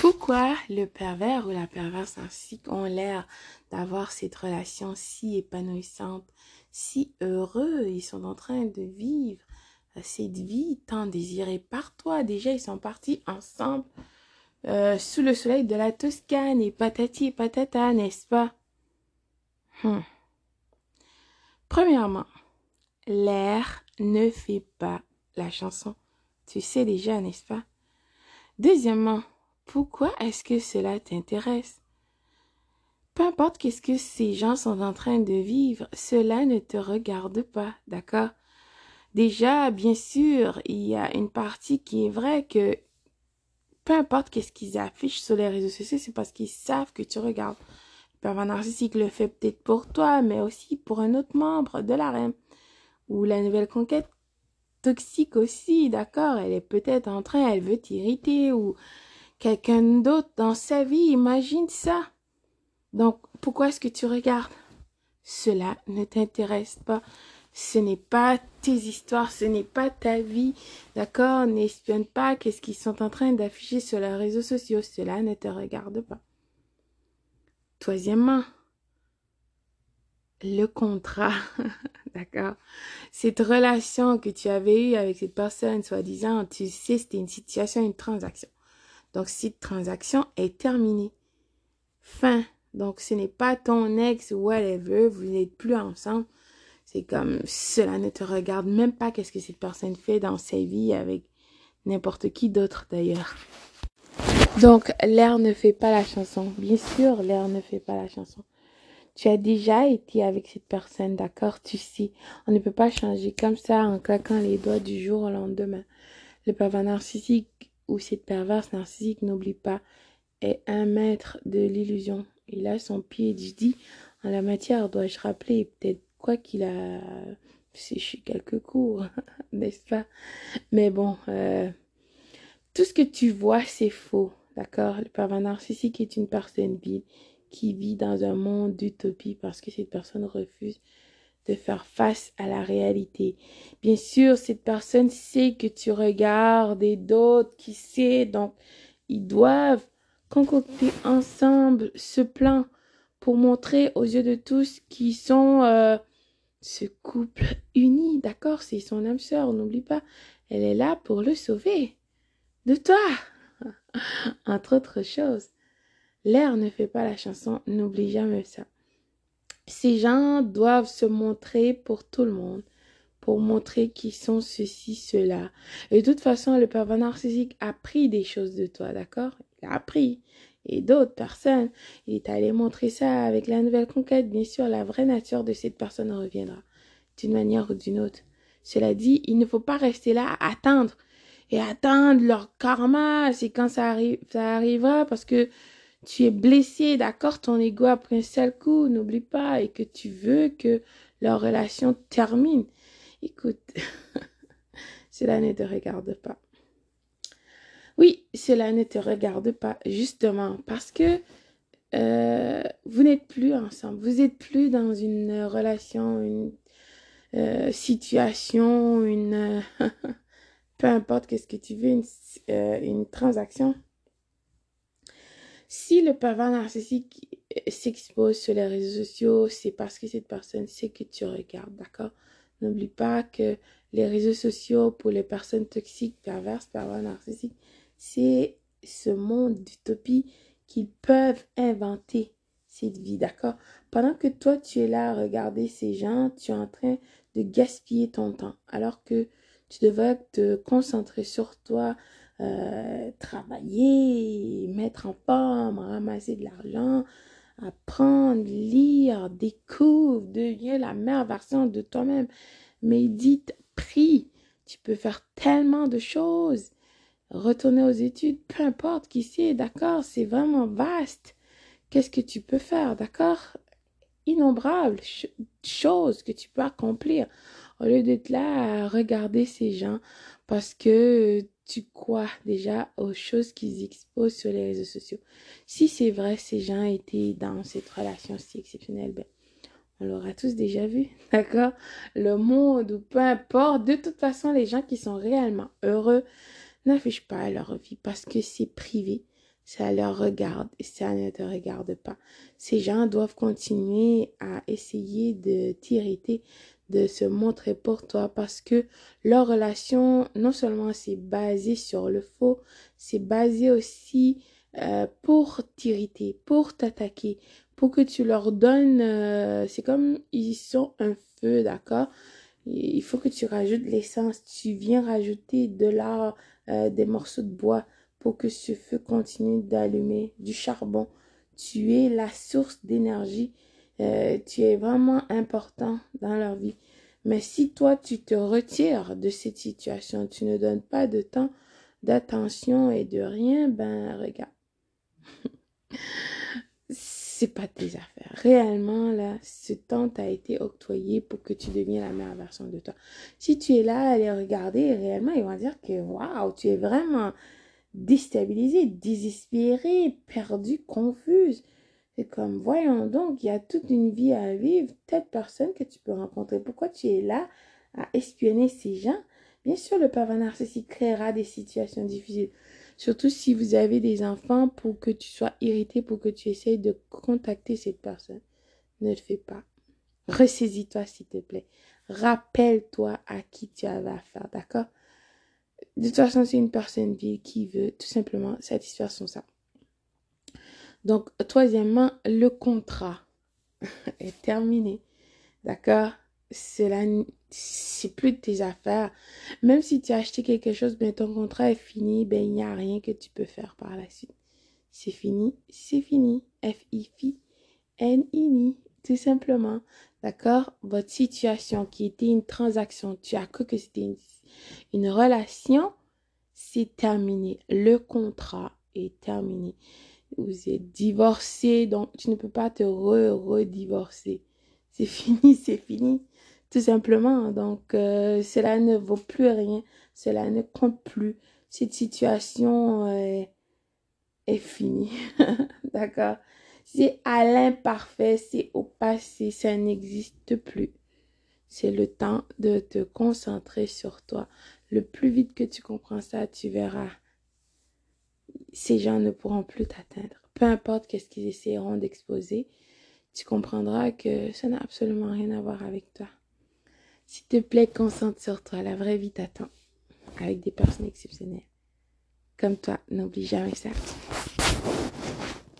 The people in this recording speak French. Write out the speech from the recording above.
Pourquoi le pervers ou la perverse ainsi ont l'air d'avoir cette relation si épanouissante, si heureux, ils sont en train de vivre cette vie tant désirée par toi. Déjà, ils sont partis ensemble euh, sous le soleil de la Toscane et patati patata, n'est-ce pas? Hmm. Premièrement, l'air ne fait pas la chanson. Tu sais déjà, n'est-ce pas? Deuxièmement, pourquoi est-ce que cela t'intéresse? Peu importe qu'est-ce que ces gens sont en train de vivre, cela ne te regarde pas, d'accord? Déjà, bien sûr, il y a une partie qui est vraie que peu importe qu'est-ce qu'ils affichent sur les réseaux sociaux, c'est parce qu'ils savent que tu regardes. Le pervers narcissique le fait peut-être pour toi, mais aussi pour un autre membre de la reine. Ou la nouvelle conquête toxique aussi, d'accord? Elle est peut-être en train, elle veut t'irriter ou quelqu'un d'autre dans sa vie, imagine ça. Donc, pourquoi est-ce que tu regardes? Cela ne t'intéresse pas. Ce n'est pas tes histoires, ce n'est pas ta vie, d'accord? N'espionne pas qu'est-ce qu'ils sont en train d'afficher sur les réseaux sociaux. Cela ne te regarde pas. Troisièmement, le contrat, d'accord? Cette relation que tu avais eue avec cette personne, soi-disant, tu sais, c'était une situation, une transaction. Donc, cette transaction est terminée. Fin. Donc, ce n'est pas ton ex ou whatever, vous n'êtes plus ensemble. C'est comme cela ne te regarde même pas qu'est-ce que cette personne fait dans sa vie avec n'importe qui d'autre d'ailleurs. Donc, l'air ne fait pas la chanson. Bien sûr, l'air ne fait pas la chanson. Tu as déjà été avec cette personne, d'accord? Tu sais, on ne peut pas changer comme ça en claquant les doigts du jour au lendemain. Le pervers narcissique ou cette perverse narcissique, n'oublie pas, est un maître de l'illusion. Il a son pied dit, en la matière, dois-je rappeler, peut-être quoi qu'il a séché quelques cours, n'est-ce pas? Mais bon, euh, tout ce que tu vois, c'est faux, d'accord? Le pervers narcissique est une personne vide qui vit dans un monde d'utopie parce que cette personne refuse de faire face à la réalité. Bien sûr, cette personne sait que tu regardes et d'autres qui sait, donc ils doivent concocter ensemble ce plan pour montrer aux yeux de tous qu'ils sont euh, ce couple uni, d'accord? C'est son âme sœur, n'oublie pas, elle est là pour le sauver de toi, entre autres choses. L'air ne fait pas la chanson, n'oublie jamais ça. Ces gens doivent se montrer pour tout le monde, pour montrer qu'ils sont ceci, cela. Et de toute façon, le pervers narcissique a pris des choses de toi, d'accord? Il a appris. Et d'autres personnes, il est allé montrer ça avec la nouvelle conquête. Bien sûr, la vraie nature de cette personne reviendra, d'une manière ou d'une autre. Cela dit, il ne faut pas rester là à attendre et attendre leur karma. C'est quand ça, ça arrivera parce que tu es blessé, d'accord, ton ego a pris un seul coup, n'oublie pas, et que tu veux que leur relation termine. Écoute, cela ne te regarde pas. Oui, cela ne te regarde pas, justement, parce que euh, vous n'êtes plus ensemble, vous n'êtes plus dans une relation, une euh, situation, une... peu importe qu'est-ce que tu veux, une, euh, une transaction si le pervers narcissique s'expose sur les réseaux sociaux, c'est parce que cette personne sait que tu regardes, d'accord? N'oublie pas que les réseaux sociaux pour les personnes toxiques, perverses, pervers narcissiques, c'est ce monde d'utopie qu'ils peuvent inventer cette vie, d'accord? Pendant que toi, tu es là à regarder ces gens, tu es en train de gaspiller ton temps, alors que tu devrais te concentrer sur toi, euh, travailler, mettre en forme, ramasser de l'argent, apprendre, lire, découvre, deviens la meilleure version de toi-même. Médite, prie. Tu peux faire tellement de choses. Retourner aux études, peu importe qui c'est, d'accord, c'est vraiment vaste. Qu'est-ce que tu peux faire, d'accord? Innombrables choses que tu peux accomplir au lieu d'être là à regarder ces gens parce que tu crois déjà aux choses qu'ils exposent sur les réseaux sociaux? Si c'est vrai, ces gens étaient dans cette relation si exceptionnelle, ben, on l'aura tous déjà vu, d'accord? Le monde ou peu importe, de toute façon, les gens qui sont réellement heureux n'affichent pas leur vie parce que c'est privé, ça leur regarde et ça ne te regarde pas. Ces gens doivent continuer à essayer de t'irriter, de se montrer pour toi parce que leur relation, non seulement c'est basé sur le faux, c'est basé aussi euh, pour t'irriter, pour t'attaquer, pour que tu leur donnes, euh, c'est comme ils sont un feu, d'accord? Il faut que tu rajoutes l'essence, tu viens rajouter de l'art, euh, des morceaux de bois pour que ce feu continue d'allumer, du charbon. Tu es la source d'énergie, tu es vraiment important dans leur vie. Mais si toi, tu te retires de cette situation, tu ne donnes pas de temps, d'attention et de rien, ben regarde. c'est pas tes affaires. Réellement, là, ce temps t'a été octroyé pour que tu deviennes la meilleure version de toi. Si tu es là à les regarder, réellement, ils vont dire que waouh, tu es vraiment déstabilisé, désespéré, perdu, confuse. C'est comme, voyons donc, il y a toute une vie à vivre, telle personne que tu peux rencontrer. Pourquoi tu es là à espionner ces gens? Bien sûr, le pervers narcissique créera des situations difficiles. Surtout si vous avez des enfants pour que tu sois irrité, pour que tu essayes de contacter cette personne. Ne le fais pas. Ressaisis-toi, s'il te plaît. Rappelle-toi à qui tu avais affaire, d'accord? De toute façon, c'est une personne vie qui veut tout simplement satisfaire son sang. Donc, troisièmement, le contrat est terminé. D'accord? Cela, c'est plus de tes affaires. Même si tu as acheté quelque chose, ben ton contrat est fini, ben il n'y a rien que tu peux faire par la suite. C'est fini, c'est fini. F-I-F-I-N-I-N-I, tout simplement. D'accord? Votre situation qui était une transaction, tu as cru que c'était une, une relation, c'est terminé. Le contrat est terminé vous êtes divorcé, donc tu ne peux pas te re-redivorcer. C'est fini, c'est fini, tout simplement. Donc, euh, cela ne vaut plus rien, cela ne compte plus. Cette situation euh, est finie, d'accord? C'est à l'imparfait, c'est au passé, ça n'existe plus. C'est le temps de te concentrer sur toi. Le plus vite que tu comprends ça, tu verras ces gens ne pourront plus t'atteindre. Peu importe qu'est-ce qu'ils essaieront d'exposer, tu comprendras que ça n'a absolument rien à voir avec toi. S'il te plaît, concentre sur toi. La vraie vie t'attend avec des personnes exceptionnelles. Comme toi, n'oublie jamais ça.